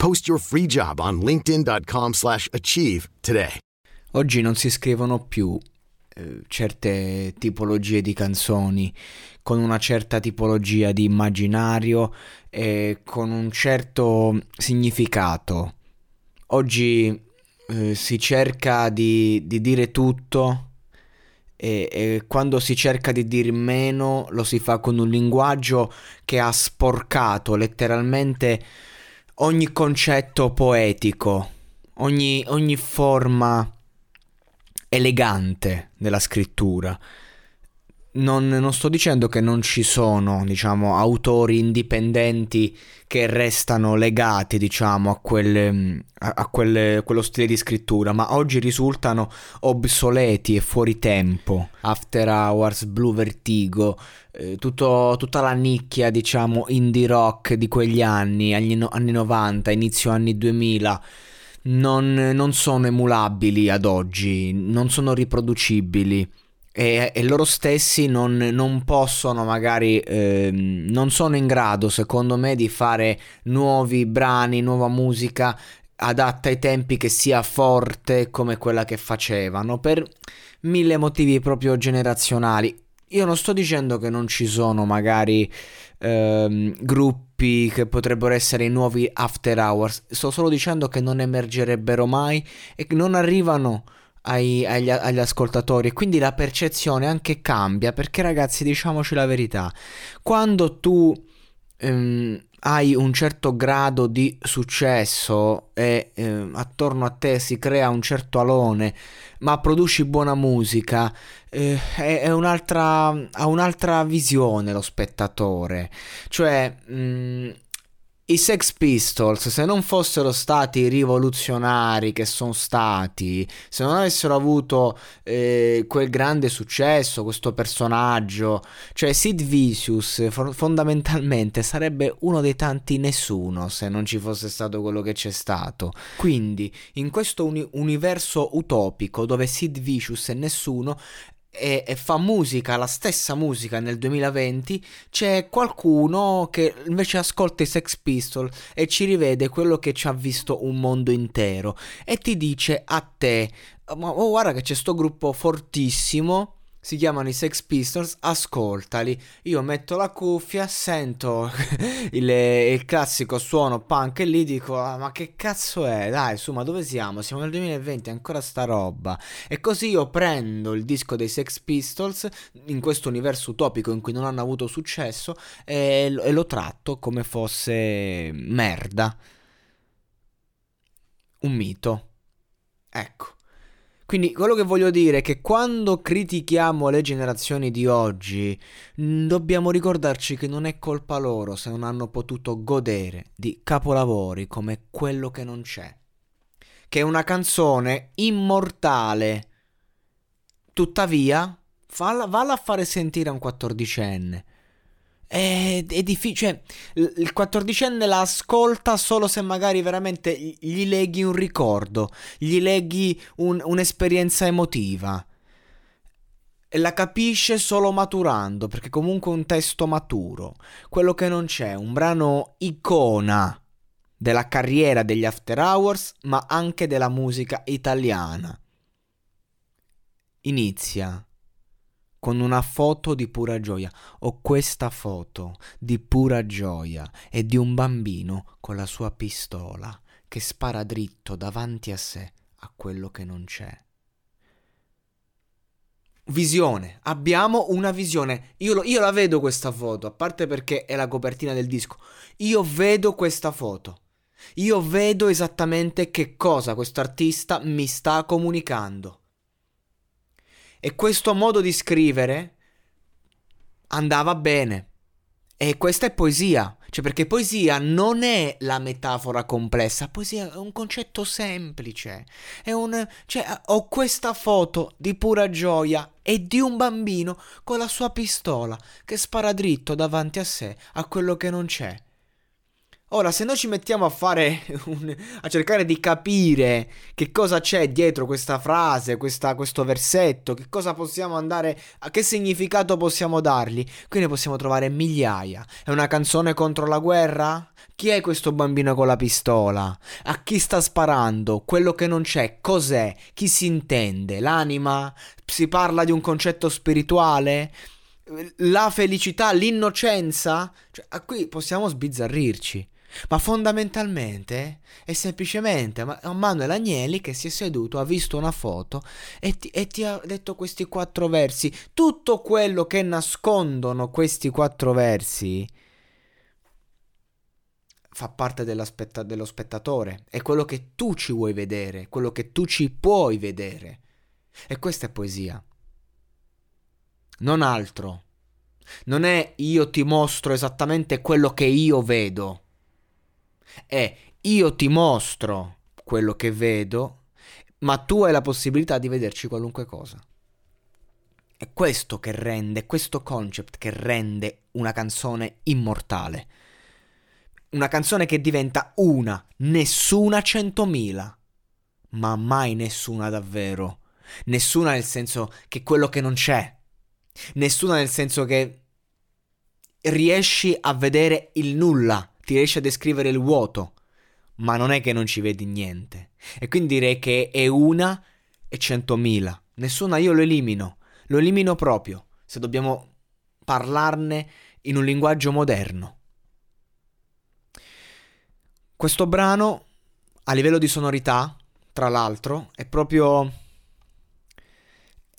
Post your free job on linkedin.com/achieve slash achieve today. Oggi non si scrivono più eh, certe tipologie di canzoni con una certa tipologia di immaginario e con un certo significato. Oggi eh, si cerca di, di dire tutto e, e quando si cerca di dire meno lo si fa con un linguaggio che ha sporcato letteralmente ogni concetto poetico, ogni, ogni forma elegante della scrittura. Non, non, sto dicendo che non ci sono, diciamo, autori indipendenti che restano legati, diciamo, a, quel, a, a quel, quello stile di scrittura, ma oggi risultano obsoleti e fuori tempo. After Hours, Blue Vertigo, eh, tutto, tutta la nicchia, diciamo, indie rock di quegli anni, anni, anni 90, inizio anni 2000. Non, non sono emulabili ad oggi, non sono riproducibili e, e loro stessi non, non possono magari, eh, non sono in grado secondo me di fare nuovi brani, nuova musica adatta ai tempi che sia forte come quella che facevano per mille motivi proprio generazionali. Io non sto dicendo che non ci sono magari ehm, gruppi che potrebbero essere i nuovi after hours, sto solo dicendo che non emergerebbero mai e che non arrivano ai, agli, agli, ascoltatori. E quindi la percezione anche cambia perché ragazzi diciamoci la verità. Quando tu ehm, hai un certo grado di successo e eh, attorno a te si crea un certo alone ma produci buona musica eh, è, è, un'altra ha un'altra visione lo spettatore. Cioè mh, mm, i Sex Pistols, se non fossero stati rivoluzionari che sono stati, se non avessero avuto eh, quel grande successo, questo personaggio, cioè Sid Vicious fondamentalmente sarebbe uno dei tanti nessuno se non ci fosse stato quello che c'è stato. Quindi, in questo uni- universo utopico dove Sid Vicious è nessuno, e, e, fa musica, la stessa musica nel 2020, c'è qualcuno che invece ascolta i Sex Pistols e ci rivede quello che ci ha visto un mondo intero. E ti dice a te, ma oh, guarda che c'è sto gruppo fortissimo si chiamano i Sex Pistols, ascoltali. Io metto la cuffia, sento il, il, classico suono punk e lì dico: ah, Ma che cazzo è? Dai, su, ma dove siamo? Siamo nel 2020, ancora sta roba. E così io prendo il disco dei Sex Pistols in questo universo utopico in cui non hanno avuto successo e, e lo tratto come fosse merda. Un mito. Ecco. Quindi quello che voglio dire è che quando critichiamo le generazioni di oggi, mm, dobbiamo ricordarci che non è colpa loro se non hanno potuto godere di capolavori come quello che non c'è. Che è una canzone immortale. Tuttavia, falla, valla a fare sentire a un quattordicenne. È, è difficile. Cioè, il quattordicenne la ascolta solo se magari veramente gli leghi un ricordo, gli leghi un, un'esperienza emotiva. E la capisce solo maturando, perché comunque è un testo maturo. Quello che non c'è, un brano icona della carriera degli After Hours, ma anche della musica italiana. Inizia con una foto di pura gioia. Ho questa foto di pura gioia e di un bambino con la sua pistola che spara dritto davanti a sé a quello che non c'è. Visione, abbiamo una visione. Io, lo, io la vedo questa foto, a parte perché è la copertina del disco. Io vedo questa foto. Io vedo esattamente che cosa questo artista mi sta comunicando. E questo modo di scrivere andava bene. E questa è poesia, cioè perché poesia non è la metafora complessa, poesia è un concetto semplice. È un cioè ho questa foto di pura gioia e di un bambino con la sua pistola che spara dritto davanti a sé a quello che non c'è. Ora, se noi ci mettiamo a fare un, a cercare di capire che cosa c'è dietro questa frase, questa, questo versetto, che cosa possiamo andare, a che significato possiamo dargli, qui ne possiamo trovare migliaia. È una canzone contro la guerra? Chi è questo bambino con la pistola? A chi sta sparando? Quello che non c'è, cos'è? Chi si intende? L'anima? Si parla di un concetto spirituale? La felicità, l'innocenza? Cioè, qui possiamo sbizzarrirci. Ma fondamentalmente è semplicemente Manuel Agnelli che si è seduto, ha visto una foto e ti, e ti, ha detto questi quattro versi. Tutto quello che nascondono questi quattro versi fa parte spetta- dello spettatore. È quello che tu ci vuoi vedere, quello che tu ci puoi vedere. E questa è poesia. Non altro. Non è io ti mostro esattamente quello che io vedo è io ti mostro quello che vedo, ma tu hai la possibilità di vederci qualunque cosa. È questo che rende, questo concept che rende una canzone immortale. Una canzone che diventa una, nessuna centomila, ma mai nessuna davvero. Nessuna nel senso che quello che non c'è. Nessuna nel senso che riesci a vedere il nulla ti riesce a descrivere il vuoto, ma non è che non ci vedi niente. E quindi direi che è una e centomila. Nessuna io lo elimino, lo elimino proprio, se dobbiamo parlarne in un linguaggio moderno. Questo brano, a livello di sonorità, tra l'altro, è proprio...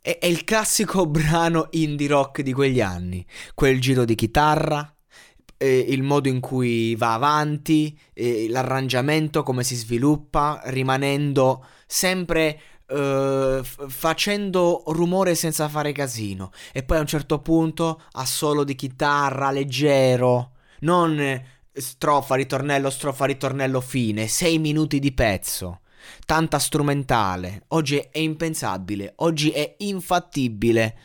È, il classico brano indie rock di quegli anni. Quel giro di chitarra, eh, il modo in cui va avanti, eh, l'arrangiamento, come si sviluppa, rimanendo sempre f- facendo rumore senza fare casino. E poi a un certo punto a solo di chitarra leggero non strofa ritornello strofa ritornello fine sei minuti di pezzo. Tanta strumentale. Oggi è impensabile oggi è infattibile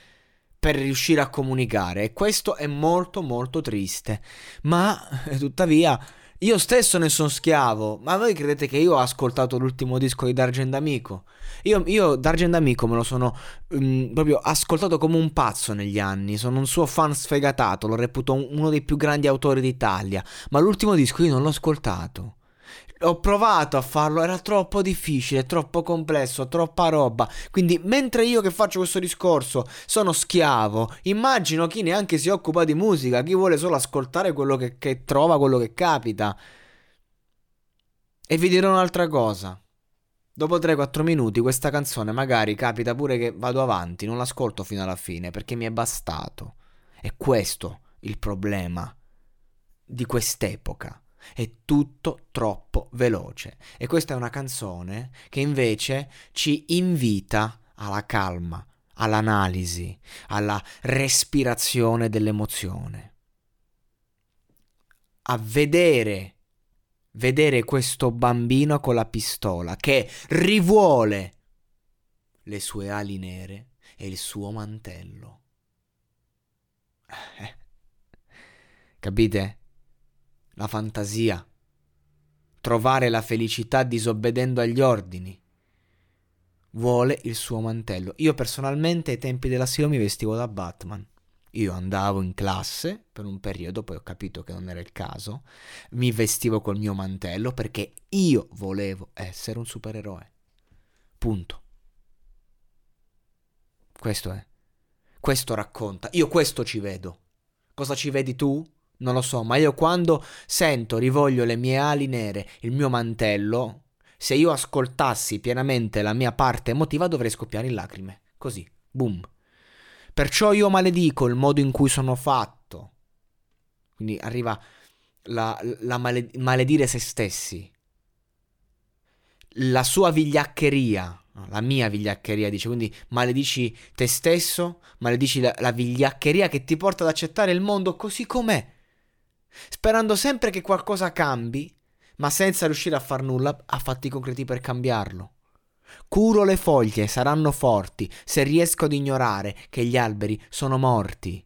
per riuscire a comunicare e questo è molto molto triste. Ma tuttavia io stesso ne sono schiavo. Ma voi credete che io ho ascoltato l'ultimo disco di Dargen D'Amico? Io, io Dargen D'Amico me lo sono um, proprio ascoltato come un pazzo negli anni. Sono un suo fan sfegatato, lo reputo uno dei più grandi autori d'Italia. Ma l'ultimo disco io non l'ho ascoltato. Ho provato a farlo, era troppo difficile, troppo complesso, troppa roba. Quindi, mentre io che faccio questo discorso sono schiavo, immagino chi neanche si occupa di musica, chi vuole solo ascoltare quello che, che trova, quello che capita. E vi dirò un'altra cosa. Dopo 3-4 minuti questa canzone magari capita pure che vado avanti, non l'ascolto fino alla fine perché mi è bastato. È questo il problema di quest'epoca è tutto troppo veloce. E questa è una canzone che invece ci invita alla calma, all'analisi, alla respirazione dell'emozione. A vedere, vedere questo bambino con la pistola che rivuole le sue ali nere e il suo mantello. Capite? La fantasia. Trovare la felicità disobbedendo agli ordini. Vuole il suo mantello. Io personalmente ai tempi dell'asilo mi vestivo da Batman. Io andavo in classe per un periodo, poi ho capito che non era il caso, mi vestivo col mio mantello perché io volevo essere un supereroe. Punto. Questo è. Questo racconta. Io questo ci vedo. Cosa ci vedi tu? Non lo so, ma io quando sento, rivoglio le mie ali nere, il mio mantello, se io ascoltassi pienamente la mia parte emotiva dovrei scoppiare in lacrime. Così, boom. Perciò io maledico il modo in cui sono fatto. Quindi arriva la, la male, maledire se stessi. La sua vigliaccheria, la mia vigliaccheria dice, quindi maledici te stesso, maledici la, la vigliaccheria che ti porta ad accettare il mondo così com'è, sperando sempre che qualcosa cambi, ma senza riuscire a far nulla a fatti concreti per cambiarlo. Curo le foglie, saranno forti, se riesco ad ignorare che gli alberi sono morti.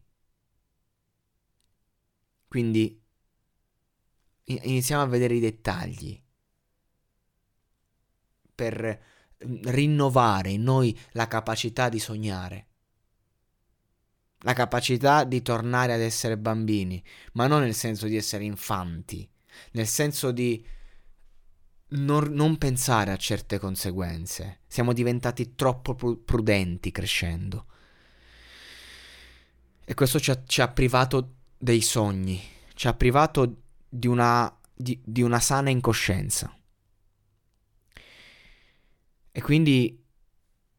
Quindi iniziamo a vedere i dettagli per mm, rinnovare in noi la capacità di sognare, la capacità di tornare ad essere bambini, ma non nel senso di essere infanti, nel senso di non, non, pensare a certe conseguenze. Siamo diventati troppo prudenti crescendo. E questo ci ha, ci ha privato dei sogni, ci ha privato di una, di, di una sana incoscienza. E quindi,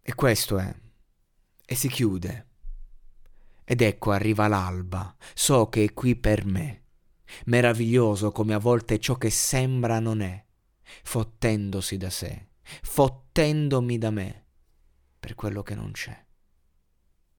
e questo è, e si chiude. Ed ecco arriva l'alba, so che è qui per me. Meraviglioso come a volte ciò che sembra non è fottendosi da sé, fottendomi da me per quello che non c'è.